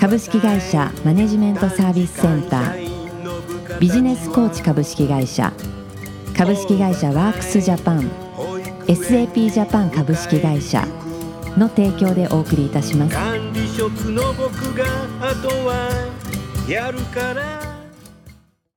株式会社マネジメントサービスセンター。ビジネスコーチ株式会社。株式会社ワークスジャパン。SAP ジャパン株式会社。の提供でお送りいたします。管理職の僕があとはやるから。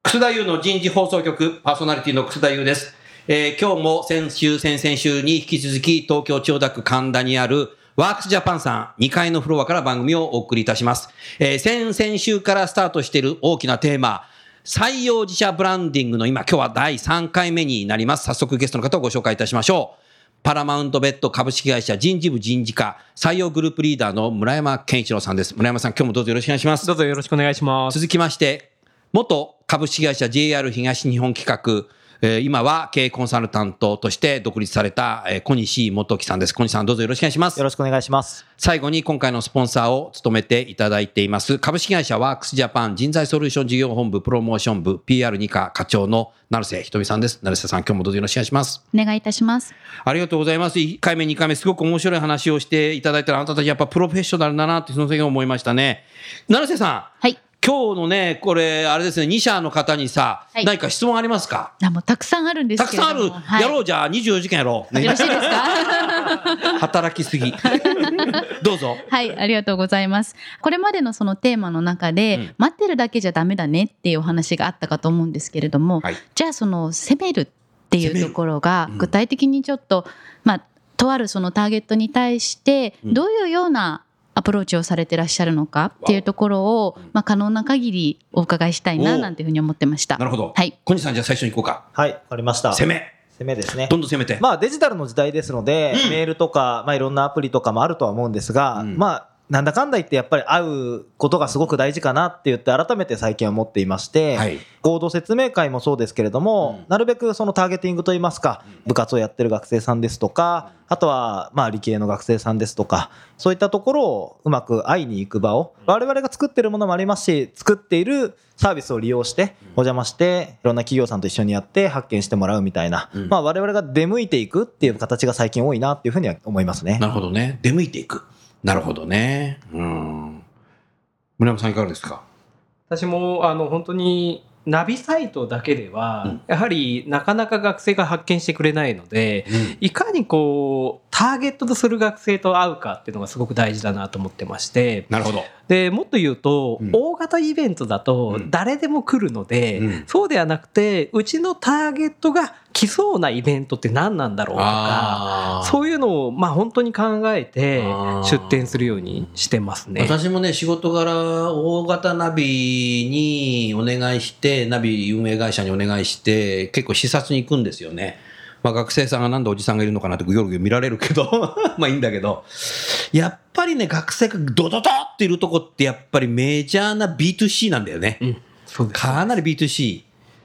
楠田優の人事放送局。パーソナリティの楠田優です。えー今日も先週、先々週に引き続き東京千代田区神田にあるワークスジャパンさん2階のフロアから番組をお送りいたします。えー先々週からスタートしている大きなテーマ、採用自社ブランディングの今、今日は第3回目になります。早速ゲストの方をご紹介いたしましょう。パラマウントベッド株式会社人事部人事課採用グループリーダーの村山健一郎さんです。村山さん、今日もどうぞよろしくお願いします。どうぞよろしくお願いします。続きまして、元株式会社 JR 東日本企画、えー今は経営コンサルタントとして独立された、えー小西元樹さんです。小西さんどうぞよろしくお願いしますよ。ろしくお願いします。最後に今回のスポンサーを務めていただいています、株式会社ワークスジャパン人材ソリューション事業本部プロモーション部 PR2 課課長の成瀬ひとみさんです。成瀬さん、今日もどうぞよろしくお願いします。お願いいたしますありがとうございます。1回目、2回目、すごく面白い話をしていただいたら、あなたたちやっぱプロフェッショナルだなって、その時は思いましたね。成瀬さん、はい今日のね、これ、あれですね、2社の方にさ、はい。何か質問ありますか？あもうたくさんあるんですたくさんある、はい。やろう、じゃあ24時間やろう。ね。よろしいですか？働きすぎ。どうぞ。はい、ありがとうございます。これまでのそのテーマの中で、うん。待ってるだけじゃダメだねっていうお話があったかと思うんですけれども、はい。じゃあその攻めるっていうところがうん。具体的にちょっと、まあとあるそのターゲットに対してうん。どういうようなアプローチをされてらっしゃるのかっていうところを、まあ、可能な限りお伺いしたいなおなんていうふうに思ってました。なるほど。はい。小西さん、じゃあ最初に行こうか。はい、わかりました。攻め。攻めですねど。んどん攻めて。まあデジタルの時代ですので、うんメールとか、まあいろんなアプリとかもあるとは思うんですが、うんまあなんだかんだ言ってやっぱり会うことがすごく大事かなって言って改めて最近は思っていまして、はい。合同説明会もそうですけれども、うんなるべくそのターゲティングといいますか、部活をやってる学生さんですとか、あとはまあ理系の学生さんですとか、そういったところをうまく会いに行く場を、我々が作ってるものもありますし、作っているサービスを利用して、お邪魔して、いろんな企業さんと一緒にやって発見してもらうみたいな、うんまあ我々が出向いていくっていう形が最近多いなっていうふうには思いますねな。るほどね。出向いていく。なるほどね。うん。村山さん、いかがですか？私もあの本当にナビサイトだけでは、うんやはりなかなか学生が発見してくれないので、いかにこうターゲットとする学生と会うかっていうのがすごく大事だなと思ってましてなるほど。でもっと言うと、うん大型イベントだとうん誰でも来るので、うんそうではなくてうちのターゲットが来そうなイベントって何なんだろうとか。そういうのをまあ本当に考えて出店するようにしてますね。私もね、仕事柄、大型ナビにお願いして、ナビ運営会社にお願いして、結構視察に行くんですよね。まあ学生さんがなんでおじさんがいるのかなってぐよぐよ見られるけど、まあいいんだけど、やっぱりね、学生がドドドっているとこってやっぱりメジャーな B2C なんだよね。うんそうですかなり B2C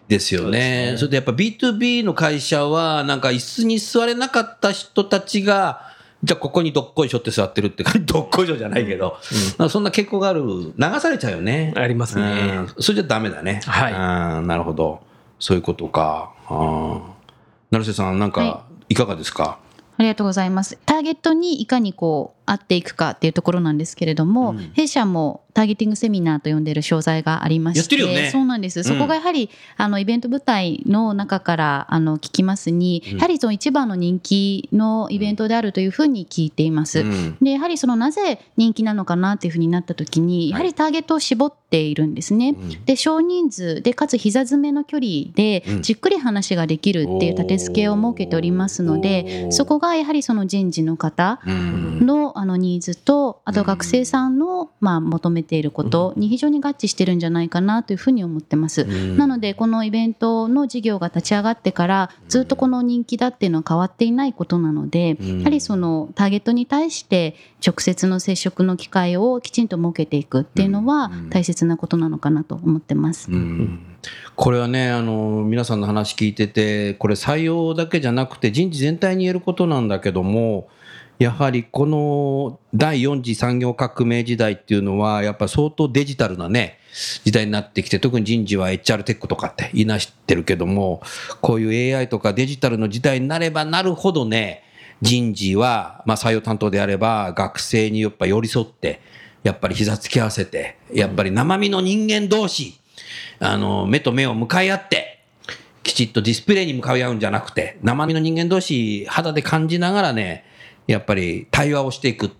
ですよね。それでやっぱ B2B の会社は、なんか椅子に座れなかった人たちが、じゃあここにどっこいしょって座ってるって どっこいしょじゃないけど、なんかそんな傾向がある、流されちゃうよね。ありますね。うんそれじゃダメだね。はいうんなるほど。そういうことか。うん成瀬さん、なんかはいかがですか、ありがとうございます。ターゲットにいかにこう合っていくかっていうところなんですけれども、うん。弊社もターゲティングセミナーと呼んでいる商材がありましてやってるよね。そうなんです、そこがやはりあのイベント舞台の中からあの聞きますに、うん。やはりその一番の人気のイベントであるというふうに聞いています。うん。でやはりそのなぜ人気なのかなっていうふうになった時にやはりターゲットを絞っているんですね。うん。で少人数でかつ膝詰めの距離でうん。じっくり話ができるっていう立て付けを設けておりますので、そこがやはりその人事の方のあのニーズとあと学生さんのまあ求めていることに非常に合致してるんじゃないかなというふうに思ってます。なのでこのイベントの事業が立ち上がってからずっとこの人気だっていうのは変わっていないことなのでやはりそのターゲットに対して直接の接触の機会をきちんと設けていくっていうのは大切なことなのかなと思ってます。うん。これはねあの皆さんの話聞いててこれ採用だけじゃなくて人事全体に言えることなんだけどもやはりこの第4次産業革命時代っていうのはやっぱ相当デジタルなね時代になってきて特に人事は HR テックとかって言いなしてるけどもこういう AI とかデジタルの時代になればなるほどね人事は、まあ、採用担当であれば学生にやっぱ寄り添ってやっぱり膝つき合わせてやっぱり生身の人間同士あの目と目を向かい合ってきちっとディスプレイに向かい合うんじゃなくて生身の人間同士肌で感じながらねやっぱり対話をしていくっ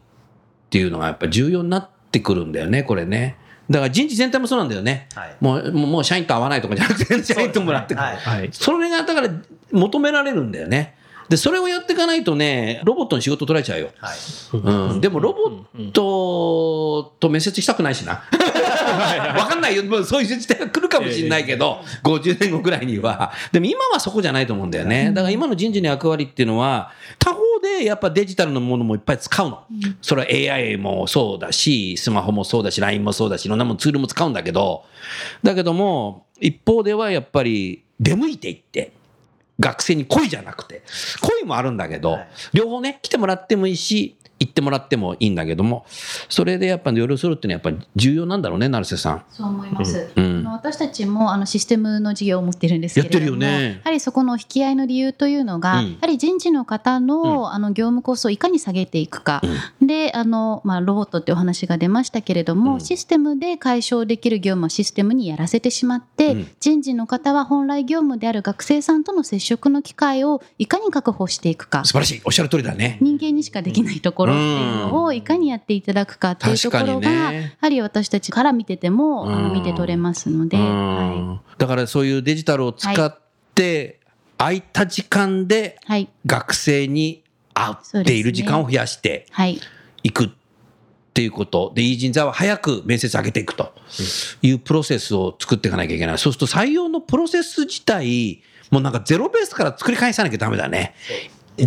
ていうのがやっぱ重要になってくるんだよねこれね。だから人事全体もそうなんだよね、はい。もうもう社員と会わないとかじゃなくて 社員ともらってくる、はい。はい。それがだから求められるんだよね。でそれをやっていかないとねロボットに仕事取られちゃうよ、はい。うん、でもロボットと面接したくないしな。わかんないよ。もうそういう時代が来るかもしれないけど、50年後ぐらいには。でも今はそこじゃないと思うんだよね。だから今の人事の役割っていうのは、他方でやっぱデジタルのものもいっぱい使うの。それは AI もそうだし、スマホもそうだし、LINE もそうだし、いろんなものツールも使うんだけど、だけども、一方ではやっぱり出向いていって、学生に恋じゃなくて、恋もあるんだけど、はい。両方ね、来てもらってもいいし、行ってもらってもいいんだけども、それでやっぱ寄り添うっていうのはやっぱり重要なんだろうね、成瀬さん。そう思います。うん。私たちもあのシステムの事業を持ってるんですけれどもやってるよね。やはりそこの引き合いの理由というのが、うん。やはり人事の方の,、あの業務コストをいかに下げていくか、であの、まあ、ロボットってお話が出ましたけれども、うん。システムで解消できる業務はシステムにやらせてしまって、うん。人事の方は本来業務である学生さんとの接触の機会をいかに確保していくか。素晴らしい。おっしゃる通りだね。人間にしかできないところっていうのをいかにやっていただくかっていうところが、ね。やはり私たちから見てても、見て取れますので、うはん。だからそういうデジタルを使って、空いた時間で学生に会っている時間を増やしてはい、いくっていうこと。で、いい人材は早く面接上げていくというプロセスを作っていかなきゃいけない。そうすると採用のプロセス自体、もうなんかゼロベースから作り返さなきゃダメだね。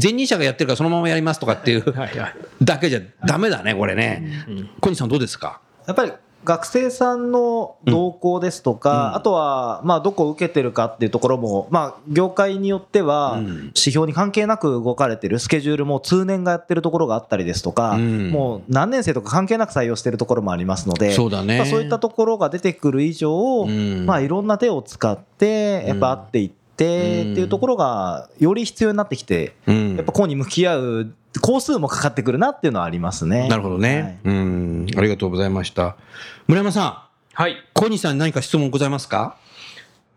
前任者がやってるからそのままやりますとかっていうだけじゃダメだね、これね。小西さんどうですか？やっぱり学生さんの動向ですとか、うん。あとはまあどこを受けてるかっていうところも、まあ、業界によってはうん。指標に関係なく動かれてるスケジュールも通年がやってるところがあったりですとか、うん。もう何年生とか関係なく採用してるところもありますのでそうだね。まあそういったところが出てくる以上、うん。まあ、いろんな手を使ってやっぱ会っていってっていうところがより必要になってきてうんやっぱこうに向き合う工数もかかってくるなっていうのはありますね。なるほどね、うん。ありがとうございました。村山さはいん、小西さんに何か質問ございますか？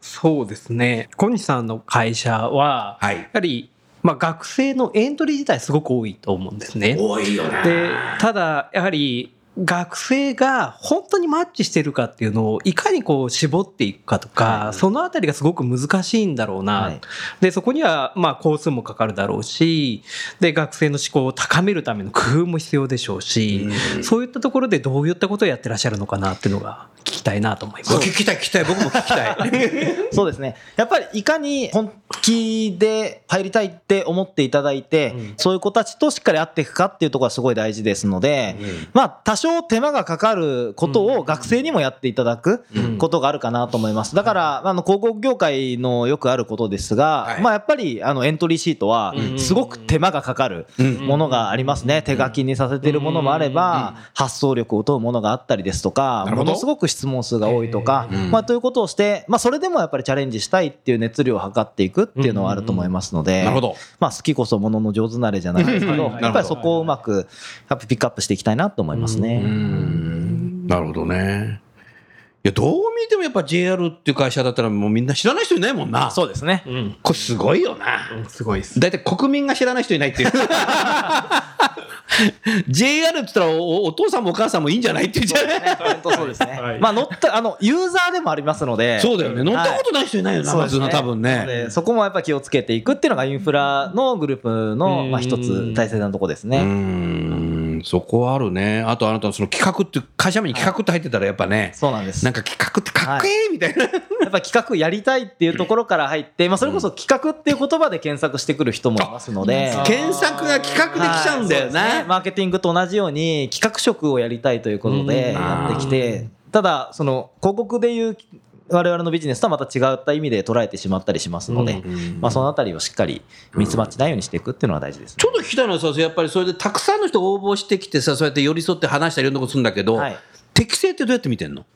そうですね小西さんの会社は、はいやはり、まあ、学生のエントリー自体すごく多いと思うんですね。多いよね。でただやはり学生が本当にマッチしてるかっていうのをいかにこう絞っていくかとか、はいそのあたりがすごく難しいんだろうな、はい。でそこにはまあ工数もかかるだろうしで学生の思考を高めるための工夫も必要でしょうし、そういったところでどういったことをやってらっしゃるのかなっていうのがたいなと思います。聞きたい聞きたい。僕も聞きたい。そうですね。やっぱりいかに本気で入りたいって思っていただいて、そういう子たちとしっかり会っていくかっていうところがすごい大事ですので、まあ多少手間がかかることを学生にもやっていただくことがあるかなと思います。だから、あの広告業界のよくあることですが、はい。まあやっぱりあのエントリーシートはすごく手間がかかるものがありますね。手書きにさせているものもあれば、発想力を問うものがあったりですとか、ものすごく質問数が多いとか、うんまあ、ということをして、まあ、それでもやっぱりチャレンジしたいっていう熱量を測っていくっていうのはあると思いますので、なるほど。まあ、好きこそものの上手なれじゃないですけど、うんやっぱりそこをうまくやっぱピックアップしていきたいなと思いますうね。ん。なるほどね。いや、どう見てもやっぱ JR っていう会社だったらもうみんな知らない人いないもんな。そうですね。うんこれすごいよな。うんすごいです。大体国民が知らない人いないっていう。JR って言ったらおお父さんもお母さんもいいんじゃないって言っちゃうね。本当そうですね。はいまあ乗ったあのユーザーでもありますので、そうだよね。乗ったことない人いないよな、そうまずな、多分ね。でそこもやっぱ気をつけていくっていうのがインフラのグループのまあ一つ大切なところですうね。そこはあるね。あとあなたのその企画って、会社名に企画って入ってたらやっぱね、そうなんですなんか企画ってかっこいいみたいな。やっぱ企画やりたいっていうところから入って、まあ、それこそ企画っていう言葉で検索してくる人もいますので。検索が企画できちゃうんだよはいね。マーケティングと同じように企画職をやりたいということでうんやってきて、ただその広告でいう我々のビジネスとはまた違った意味で捉えてしまったりしますので、うんまあ、そのあたりをしっかりミスマッチないようにしていくっていうのは大事ですね、ちょっと聞きたいのはさ、やっぱりそれでたくさんの人が応募してきてさ、そうやって寄り添って話したりいろんなことするんだけど、はい。適性ってどうやって見てんの？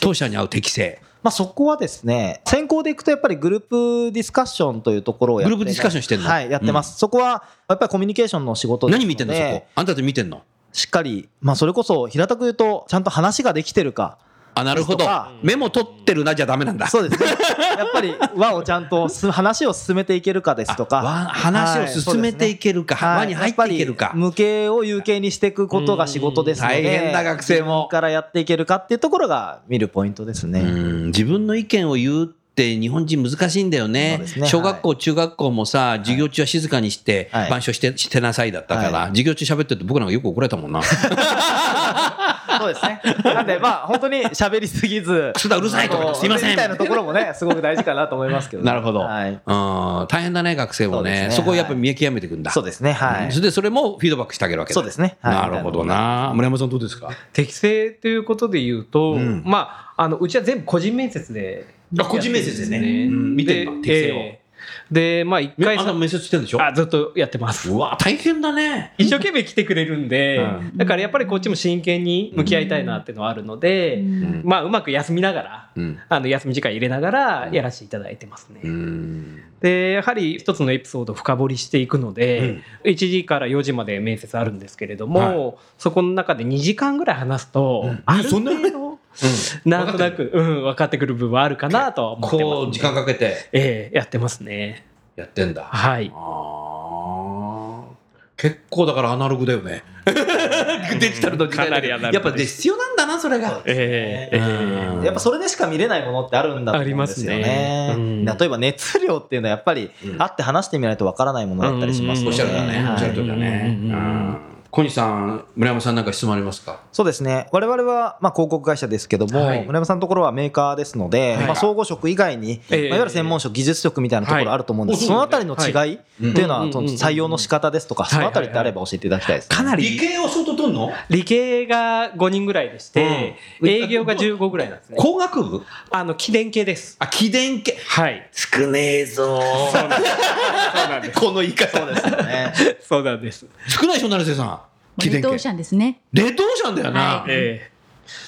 当社に合う適性。まあ、そこはですね先行でいくとやっぱりグループディスカッションというところをやってグループディスカッションしてんの？はいやってます、そこはやっぱりコミュニケーションの仕事で何見てんの？そこ。あんたって見てんの？しっかり、まあ、それこそ平たく言うとちゃんと話ができてるかあ、なるほど。メモ取ってるなじゃダメなんだ。そうですね。やっぱり輪をちゃんとす話を進めていけるかですとか。わ話を進めていけるか、はい。輪に入っていけるか。無形を有形にしていくことが仕事ですので。うん。大変だ学生も。からやっていけるかっていうところが見るポイントですね。うん。自分の意見を言うって日本人難しいんだよね。ね。小学校、中学校もさ授業中は静かにして、はい。板書してしてなさいだったから、はい。授業中喋ってると僕なんかよく怒られたもんな そうですね。なんでまあ本当に喋りすぎず。楠田うるさいとかすいません。みたいなところもね、すごく大事かなと思いますけどね。なるほど、はい。うん大変だね学生もね。ね。そこをやっぱり見極めていくんだ、そうですね。はい。そ。れでそれもフィードバックしてあげるわけだ。そうですね。はい。なるほどな。村山さんどうですか？適正ということで言うと、うん。まああのうちは全部個人面接であ個人面接でね。やってるんですうん。見てんの適正をええでまあ一回さあ面接してるんでしょ？あずっとやってます。うわ大変だね。一生懸命来てくれるんで、うん。だからやっぱりこっちも真剣に向き合いたいなっていうのはあるので、ん。まあうまく休みながら、うん。あの休み時間入れながらやらせていただいてますね。うん。でやはり一つのエピソードを深掘りしていくので、1時から4時まで面接あるんですけれども、そこの中で2時間ぐらい話すと、うん。あるそんな程度なんとなくうん、分かってくる部分はあるかなとは思ってます、こう時間かけて。ええやってますね。やってんだ。はい。結構だからアナログだよね。デジタルの時代だかなりアナログやっぱで必要なんだなそれが。ええええ。うんやっぱそれでしか見れないものってあるんだと思うんですよありね。ますね。うん。例えば熱量っていうのはやっぱりうん。会って話してみないとわからないものだったりしますうんおっしゃるだね。はいおっしゃるとりだね。うんうん小西さん村山さんなんか質問ありますか？そうですね。我々はまあ広告会社ですけども、はい。村山さんのところはメーカーですので、はい。まあ、総合職以外に、ええ。まあ、いわゆる専門職技術職みたいなところあると思うんです、はいそのあたりの違いっていうのは、採用の仕方ですとか、そのあたりってあれば教えていただきたいです、ね。かなり。理系を相当取んの？理系が5人ぐらいでして、うん。営業が15ぐらいなんですね。工学部？あの、機電系です。あ機電系。はい。少ねえぞそうなんです。この言い方。ですよね。そうなんです。少ないでしょ成瀬さん機電系冷凍車ですね。冷凍車だよな、はええ。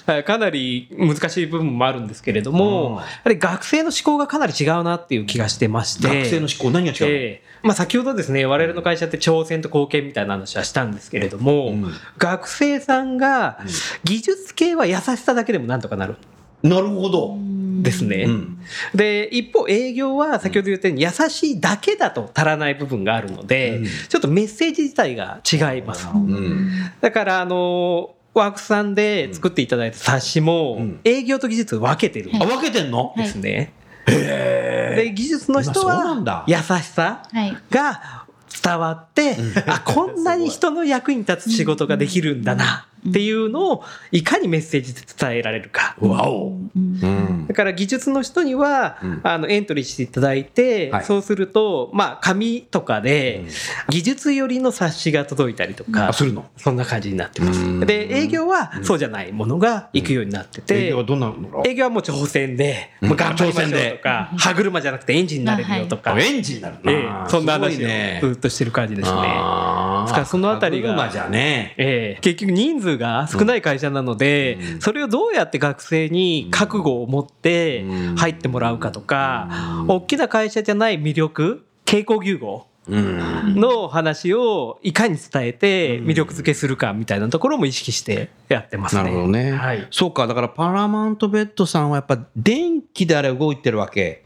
はいかなり難しい部分もあるんですけれども、うん。やはり学生の思考がかなり違うなっていう気がしてまして。学生の思考何が違うの、ええ。まあ、先ほどですね我々の会社って挑戦と貢献みたいな話はしたんですけれども、うん。学生さんが技術系は優しさだけでもなんとかなる。なるほど、んですね。うん。で一方営業は先ほど言ったように優しいだけだと足らない部分があるので、うん。ちょっとメッセージ自体が違います。うん。だからあのワークさんで作っていただいた冊子もうん。営業と技術分けてるんあ分けてんの、ですね。へで技術の人はだ。優しさはい。が伝わって、あこんなに人の役に立つ仕事ができるんだなっていうのをいかにメッセージで伝えられるか。わお、うん。うん。だから技術の人には、うん。あのエントリーしていただいて、はい。そうすると、まあ、紙とかでうん。技術寄りの冊子が届いたりとか、あするの？そんな感じになってまうん。す。で営業はそうじゃないものが行くようになってて、営業はどんなの？営業はもう挑戦で、頑張りましょう挑戦で。とか、歯車じゃなくてエンジンになれるよとか、あエンジンになるな、ええそんなすご話をいね。ずっとしてる感じですね。あー。ですからそのあたりが歯車じゃね。ええ。結局人数が少ない会社なので、うん。それをどうやって学生に覚悟を持ってうん。入ってもらうかとか、うん。大きな会社じゃない魅力傾向融合うん。の話をいかに伝えてうん。魅力付けするかみたいなところも意識してやってますね。なるほどね、はい、そうかだからパラマウントベッドさんはやっぱ電気であれ動いてるわけ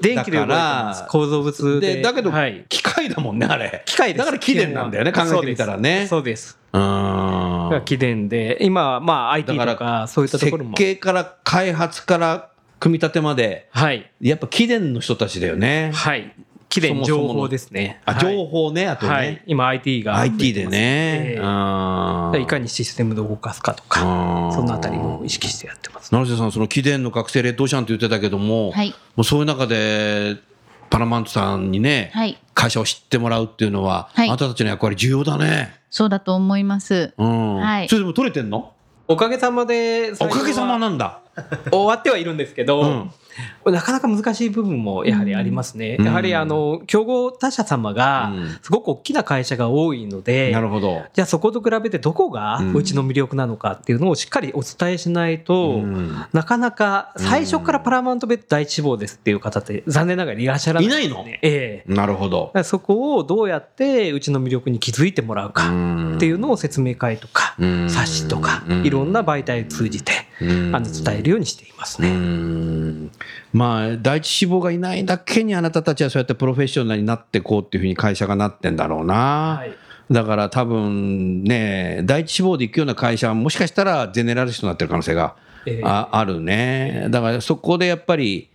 電気で動いてます。構造物で。でだけどはい、機械だもんねあれ。機械です。だから機電なんだよね考えてみたらね。そうです。うん。が機電で今はまあ IT だからとかそういったところも。設計から開発から組み立てまではい。やっぱ機電の人たちだよね。はいきれいに情そもそもの報ですね。あ、はい情報ね、あとはいね。。今 IT が。IT でね。えーいかにシステムで動かすかとか、そのあたりを意識してやってます。成瀬さん、その貴殿の学生劣等者って言ってたけども、はいもうそういう中で、パラマントさんにね、はい会社を知ってもらうっていうのは、はいあなたたちの役割重要だね。そうだと思います。うん。はいそれでも取れてんの？おかげさまで、おかげさまななんだ。終わってはいるんですけど、うんなかなか難しい部分もやはりありますね。うん。やはりあの、競合他社様がうん、すごく大きな会社が多いので、なるほど。じゃあそこと比べてどこがうん。うちの魅力なのかっていうのをしっかりお伝えしないと、うん。なかなか最初からパラマウントベッド第一志望ですっていう方って残念ながらいらっしゃらない、いないの？ええ。なるほど。そこをどうやってうちの魅力に気づいてもらうかっていうのを説明会とかうん。冊子とかうん。いろんな媒体を通じてうんあの伝えるようにしていますうね。んまあ、第一志望がいないだけにあなたたちはそうやってプロフェッショナルになっていこうっていうふうに会社がなってんだろうな。はいだから多分ね、第一志望で行くような会社はもしかしたらゼネラリストになってる可能性がええああるね。だからそこでやっぱり、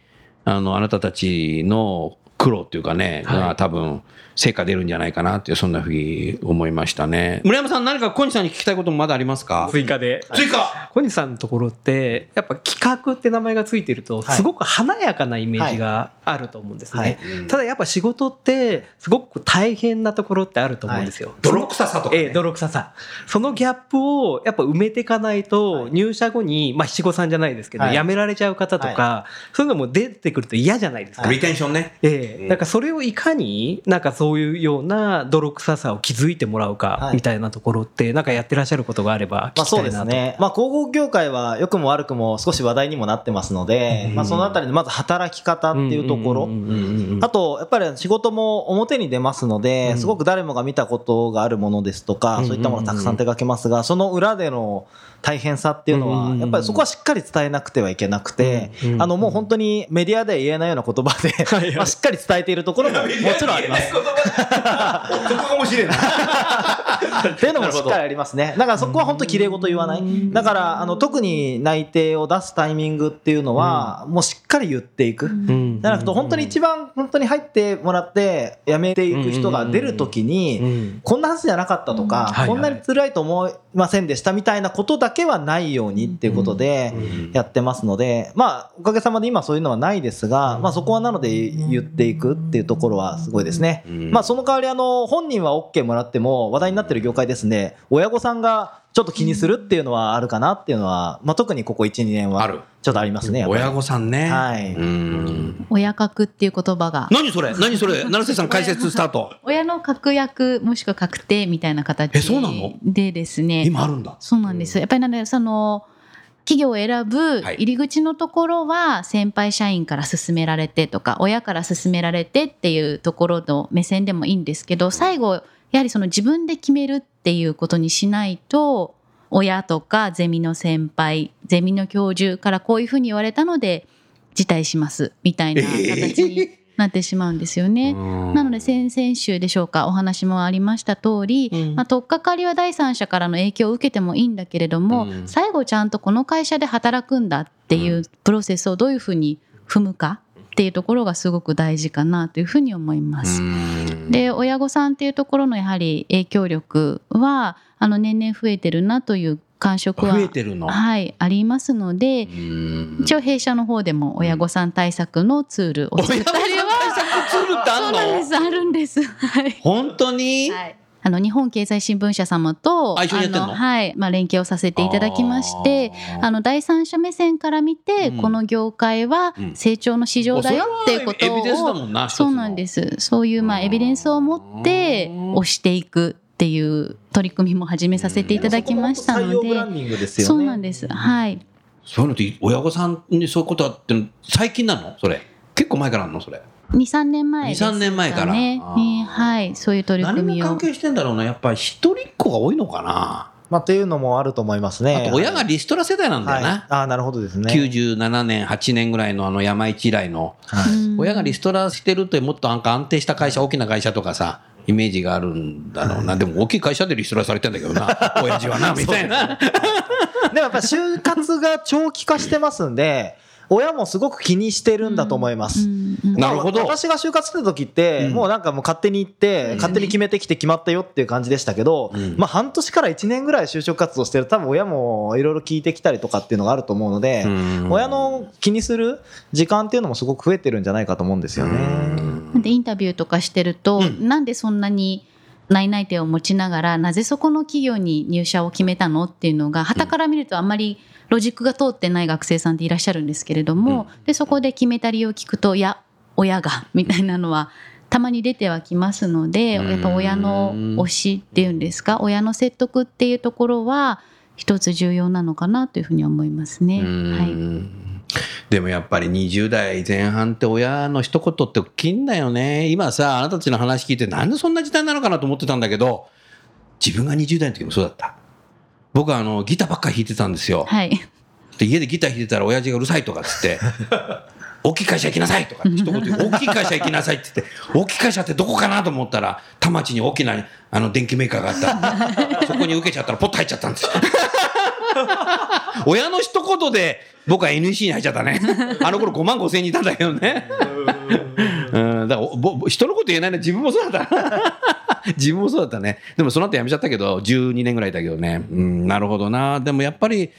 あの、あなたたちの苦労っていうかね、はいが多分成果出るんじゃないかなっていう、そんなふうに思いましたね。村山さん何か小西さんに聞きたいこともまだありますか？追加で。追加！小西さんのところってやっぱ企画って名前がついてるとはい。すごく華やかなイメージがあると思うんですね、はい。ただやっぱ仕事ってすごく大変なところってあると思うんですよ、泥臭さとか、ね。ええ、泥臭さ。そのギャップをやっぱ埋めていかないと、入社後に、まあ七五三じゃないですけど、はい。辞められちゃう方とか、そういうのも出てくると嫌じゃないですか。リテンションね。ええ、だからそれをいかになんかそういうような泥臭さを気づいてもらうかはい。みたいなところってなんかやってらっしゃることがあればまあ、そう聞きたいなと。ですね、まあ、広告業界は良くも悪くも少し話題にもなってますので、まあ、そのあたりでまず働き方っていうところ、あと、やっぱり仕事も表に出ますので、うん。すごく誰もが見たことがあるものですとか、うんそういったものをたくさん手掛けますが、その裏での大変さっていうのは、うんやっぱりそこはしっかり伝えなくてはいけなくてうん、あの、もう本当にメディアでは言えないような言葉で、まあしっかり伝えているところももちろんあります。そこかもしれない。っていうのもしっかりありますね。だからそこは本当綺麗事言わない。だから、あの、特に内定を出すタイミングっていうのは、もうしっかり言っていく。うんじゃなくて、本当に一番本当に入ってもらって辞めていく人が出るときうに、んこんなはずじゃなかったとか、こんなに辛いと思いませんでしたみたいなことだけはないようにっていうことでやってますので、まあ、おかげさまで今そういうのはないですが、まあそこはなので言っていくっていうところはすごいですね。うん。まあその代わり、あの、本人は OK もらっても話題になってる業界ですね、親御さんがちょっと気にするっていうのはあるかなっていうのは、まあ特にここ1、2年はある。ちょっとありますね。親御さんね。はい。うん。親格っていう言葉が。何それ？何それ？成瀬さん解説スタート。親の確約もしくは確定みたいな形えそうなの？でですね。今あるんだ。そうなんです。やっぱりなんでその企業を選ぶはい。入り口のところは先輩社員から勧められてとか親から勧められてっていうところの目線でもいいんですけど最後やはりその自分で決めるっていうことにしないと親とかゼミの先輩ゼミの教授からこういうふうに言われたので辞退しますみたいな形になってしまうんですよね。なので先々週でしょうかお話もありました通り、うん。まあ、取っかかりは第三者からの影響を受けてもいいんだけれども、うん。最後ちゃんとこの会社で働くんだっていうプロセスをどういうふうに踏むかっていうところがすごく大事かなというふうに思います。で親御さんっていうところのやはり影響力はあの年々増えてるなという感触は増えてるの？はい、ありますので、うん。一応弊社の方でも親御さん対策のツールを作ったりは、ツールってあそうんなんですあるんです。はい。本当に、はい、あの日本経済新聞社様とあの？あはいまあ、連携をさせていただきましてあの第三者目線から見て、うん。この業界はうん。成長の市場だよっていうことを、それはエビデンスだもんな。。そうなんです。すそういうまあエビデンスを持ってうん。押していくっていう取り組みも始めさせていただきましたのでンディングですよね。そうなんですはいそういうのって親御さんにそういうことあって最近なの？それ。結構前からあんの？それ。23年前ですかね2 3年前からにあーはいそういう取り何組みをが関係してんだろうな？やっぱり一人っ子が多いのかな？まあ、っていうのもあると思いますね。あと親がリストラ世代なんだはい、よな。ああ、なるほどですね。97年、8年ぐらいのあの山一以来の。はいうん親がリストラしてるともっとなんか安定した会社、大きな会社とかさ、イメージがあるんだろうな。でも大きい会社でリストラされてんだけどな。親父はな、みたいな。でもやっぱ就活が長期化してますんで、親もすごく気にしてるんだと思います。なるほど。私が就活してた時って、うん。もうなんかもう勝手に行って、勝手に決めてきて決まったよっていう感じでしたけど、うん。まあ半年から1年ぐらい就職活動してる。と多分親もいろいろ聞いてきたりとかっていうのがあると思うので、うん。親の気にする時間っていうのもすごく増えてるんじゃないかと思うんですよね。でインタビューとかしてると、うん。なんでそんなに内々定を持ちながらなぜそこの企業に入社を決めたのっていうのが傍から見るとあんまりロジックが通ってない学生さんっていらっしゃるんですけれども、でそこで決めた理由を聞くといや親がみたいなのはたまに出てはきますのでうん。やっぱ親の推しっていうんですか親の説得っていうところは一つ重要なのかなというふうに思いますね。はいでもやっぱり20代前半って親の一言って大きいんだよね。今さ、あなたたちの話聞いてなんでそんな時代なのかなと思ってたんだけど、自分が20代の時もそうだった。僕はあのギターばっかり弾いてたんですよ。はいで家でギター弾いてたら親父がうるさいとかっつって、大きい会社行きなさいとかって 一言大きい会社行きなさいって言って、大きい会社ってどこかなと思ったら、田町に大きなあの電機メーカーがあった。そこに受けちゃったらポッと入っちゃったんですよ。親の一言で僕は NEC に入っちゃったね。あの頃5万5千人いたんだけどね。うん、だからおぼぼ人のこと言えないね。自分もそうだった。自分もそうだったね。でもその後辞めちゃったけど、12年ぐらいだけどね。うん、なるほどな。でもやっぱり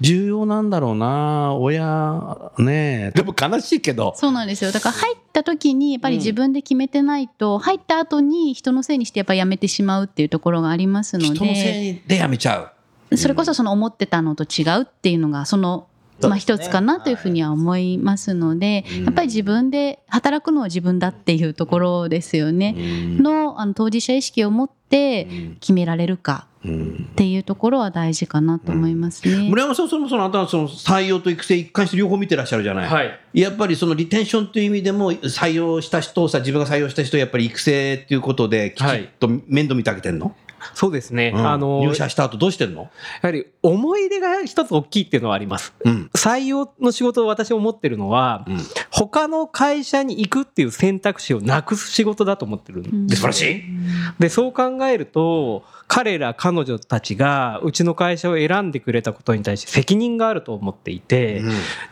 重要なんだろうな。親、ねでも悲しいけど。そうなんですよだから入った時にやっぱり自分で決めてないと、入った後に人のせいにしてやっぱ辞めてしまうっていうところがありますの人のせでいで辞めちゃう。それこそその思ってたのと違うっていうのがそのまあ、一つかなというふうには思いますので、やっぱり自分で働くのは自分だっていうところですよね。のあの当事者意識を持って決められるかうん。っていうところは大事かなと思いますね。村山さん、そもそもあなたはその採用と育成一貫して両方見てらっしゃるじゃない。はい。やっぱりそのリテンションという意味でも採用した人をさ自分が採用した人をやっぱり育成っていうことできちっと面倒見てあげてんの、そうですね、うん。あの入社した後どうしてんの、やはり思い出が一つ大きいっていうのはあります。うん。採用の仕事を私思ってるのは、うん他の会社に行くっていう選択肢をなくす仕事だと思ってるんで素晴らしい、でそう考えると彼ら彼女たちがうちの会社を選んでくれたことに対して責任があると思っていて、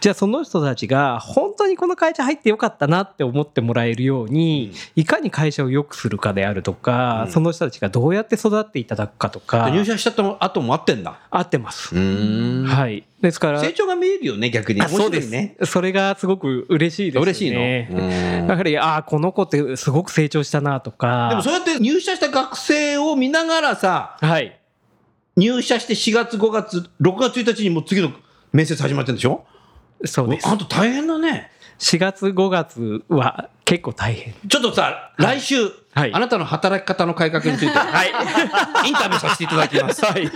じゃあその人たちが本当にこの会社入ってよかったなって思ってもらえるように、いかに会社を良くするかであるとか、うん。その人たちがどうやって育っていただくかとか。で入社した後もあってんだ。合ってます。うん。はい、ですから成長が見えるよね逆に。あそうです。ね。それがすごく嬉しいですね。嬉しいの、うん。やはりああこの子ってすごく成長したなとか。でもそうやって入社した学生を見ながらさはい。入社して4月5月6月1日にもう次の面接始まってるんでしょ？そうです。あんた大変だね。4月5月は結構大変。ちょっとさ、来週、はいあなたの働き方の改革について、インタビューさせていただきます。はい。ぜ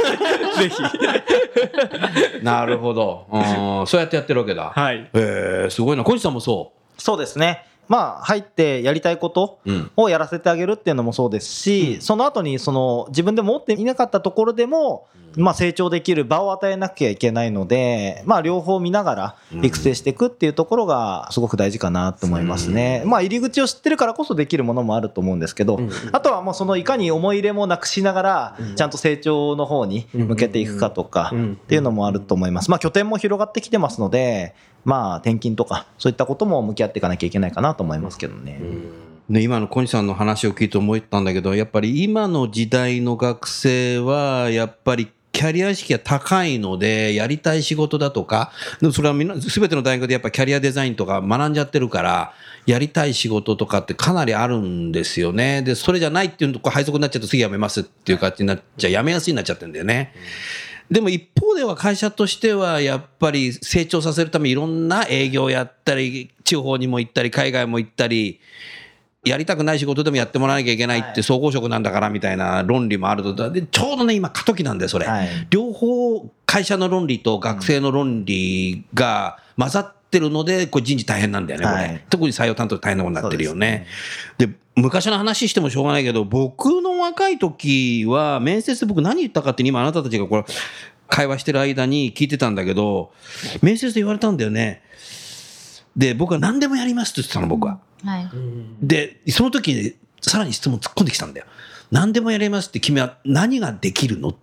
ひ。なるほど。うん そうやってやってるわけだ。はい。えー、すごいな。小西さんもそそうですね。まあ、入ってやりたいことう。うん。をやらせてあげるっていうのもそうですし、その後にその自分で持っていなかったところでも、まあ、成長できる場を与えなきゃいけないので、まあ、両方見ながら育成していくっていうところがすごく大事かなと思いますね。まあ、入り口を知ってるからこそできるものもあると思うんですけど、あとはもうそのいかに思い入れもなくしながら、ちゃんと成長の方に向けていくかとかっていうのもあると思います。まあ、拠点も広がってきてますので、まあ、転勤とかそういったことも向き合っていかなきゃいけないかなと思いますけどね。ね、今の小西さんの話を聞いて思ったんだけど、やっぱり今の時代の学生は、やっぱりキャリア意識が高いので、やりたい仕事だとか、でもそれはみんな、すべての大学でやっぱキャリアデザインとか学んじゃってるから、やりたい仕事とかってかなりあるんですよね。で、それじゃないっていうとこ配属になっちゃうと次辞めますっていう感じになっちゃう、辞めやすいになっちゃってるんだよね。でも一方では会社としてはやっぱり成長させるためにいろんな営業やったり、地方にも行ったり、海外も行ったり、やりたくない仕事でもやってもらわなきゃいけないって総合職なんだからみたいな論理もあると、でちょうどね、今過渡期なんだよ、それ。はい。両方会社の論理と学生の論理が混ざってるので、これ人事大変なんだよね、これ。はい特に採用担当大変なことになってるよね。で昔の話してもしょうがないけど、僕の若い時は、面接で僕何言ったかって今あなたたちがこれ、会話してる間に聞いてたんだけど、面接で言われたんだよね。で、僕は何でもやりますって言ってたの、僕は。はい。で、その時にさらに質問突っ込んできたんだよ。何でもやりますって君は何ができるのって、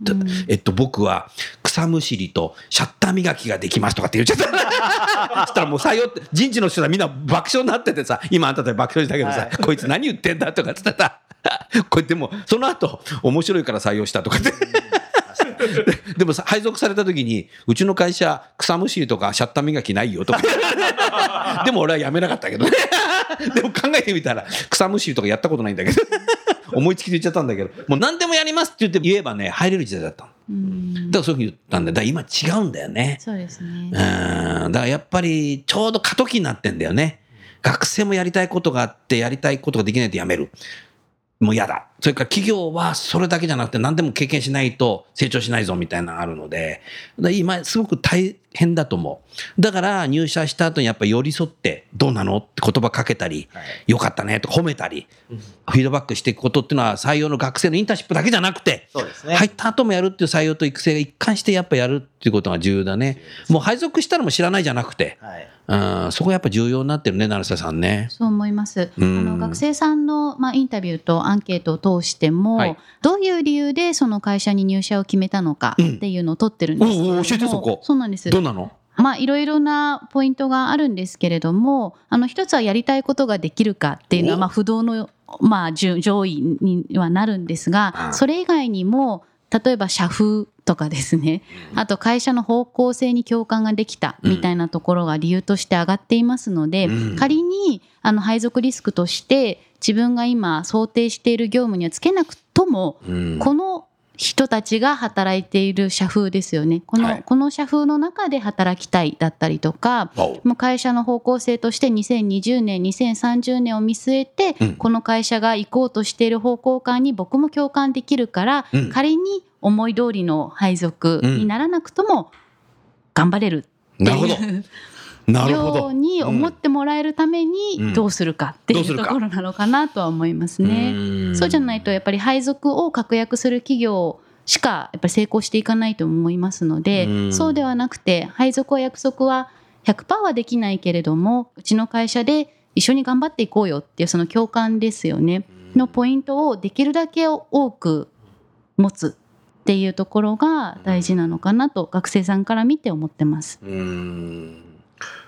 えっと僕は草草むしりとシャッター磨きができますとかって言っちゃった。そしたらもう採用って、人事の人はみんな爆笑になっててさ、今あんたたち爆笑したけどさ、こいつ何言ってんだとかって言ったらさ、こうやってもう、その後、面白いから採用したとかって。ででもさ配属された時にうちの会社草むしりとかシャッター磨きないよとか。でも俺はやめなかったけどね。でも考えてみたら草むしりとかやったことないんだけど 思いつきで言っちゃったんだけどもう何でもやりますって言って言えばね入れる時代だっただからそういうふうに言ったんだよ。だから今違うんだよね。そうですね。うん。だからやっぱりちょうど過渡期になってんだよね。学生もやりたいことがあってやりたいことができないとやめる。もう嫌だ。それから企業はそれだけじゃなくて何でも経験しないと成長しないぞみたいなのがあるので、今すごく大変だと思う。だから入社した後にやっぱり寄り添ってどうなのって言葉かけたり、よかったねとか褒めたり、フィードバックしていくことっていうのは採用の学生のインターンシップだけじゃなくて、そうですね入った後もやるっていう採用と育成が一貫してやっぱやるっていうことが重要だね。もう配属したらもう知らないじゃなくて、はいうん、そこがやっぱ重要になってるね、成瀬さんね。そう思います。あうんの学生さんの、まあ、インタビューとアンケートを通しても、はい。どういう理由でその会社に入社を決めたのかっていうのを取ってるんですけれどもうん教えてそこ。そうなんです。どうなの？まあいろいろなポイントがあるんですけれどもあの一つはやりたいことができるかっていうのはおまあ不動の、まあ、順上位にはなるんですがうんそれ以外にも例えば社風とかですね。あと会社の方向性に共感ができたみたいなところが理由として上がっていますので、うん。仮にあの配属リスクとして自分が今想定している業務にはつけなくともうん。この人たちが働いている社風ですよねこの,、はいこの社風の中で働きたいだったりとかもう会社の方向性として2020年2030年を見据えて、うんこの会社が行こうとしている方向感に僕も共感できるから、うん仮に思い通りの配属にならなくとも頑張れるって。いうなるほど。ように思ってもらえるためうん。にどうするかっていうところなのかなとは思いますね。ん。そうじゃないとやっぱり配属を確約する企業しかやっぱり成功していかないと思いますので、うん。そうではなくて配属は約束は100%はできないけれどもうちの会社で一緒に頑張っていこうよっていうその共感ですよね。のポイントをできるだけ多く持つっていうところが大事なのかなと学生さんから見て思ってます。うん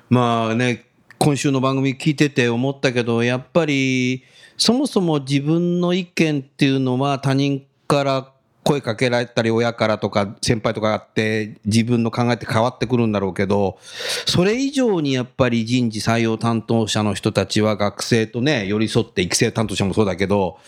まあね今週の番組聞いてて思ったけどやっぱりそもそも自分の意見っていうのは他人から声かけられたり親からとか先輩とかあって自分の考えって変わってくるんだろうけどそれ以上にやっぱり人事採用担当者の人たちは学生とね寄り添って育成担当者もそうだけど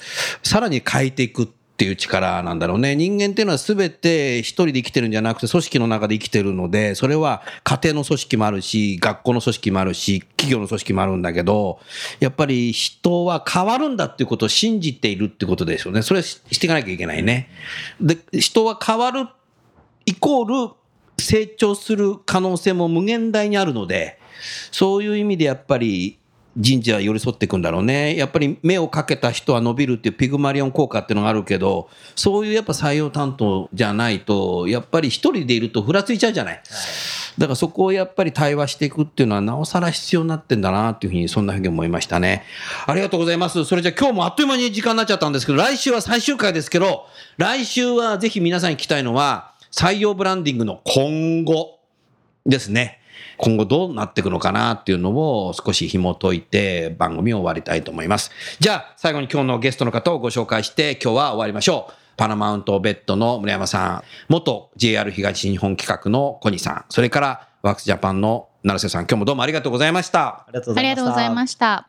さらに変えていくってっていう力なんだろうね。人間っていうのは全て一人で生きてるんじゃなくて組織の中で生きてるので、それは家庭の組織もあるし、学校の組織もあるし、企業の組織もあるんだけど、やっぱり人は変わるんだっていうことを信じているってことですよね。それはしていかなきゃいけないね。で、人は変わるイコール成長する可能性も無限大にあるので、そういう意味でやっぱり人事は寄り添っていくんだろうね。やっぱり目をかけた人は伸びるっていうピグマリオン効果っていうのがあるけど、そういうやっぱ採用担当じゃないと、やっぱり一人でいるとふらついちゃうじゃない。だからそこをやっぱり対話していくっていうのはなおさら必要になってんだなっていうふうにそんなふうに思いましたね。ありがとうございます。それじゃあ今日もあっという間に時間になっちゃったんですけど、来週は最終回ですけど、来週はぜひ皆さんに聞きたいのは、採用ブランディングの今後ですね。今後どうなっていくのかなっていうのを少し紐解いて番組を終わりたいと思います。じゃあ最後に今日のゲストの方をご紹介して今日は終わりましょう。パナマウントベッドの村山さん、元 JR 東日本企画の小西さん、それからワークスジャパンの成瀬さん、今日もどうもありがとうございました。ありがとうございました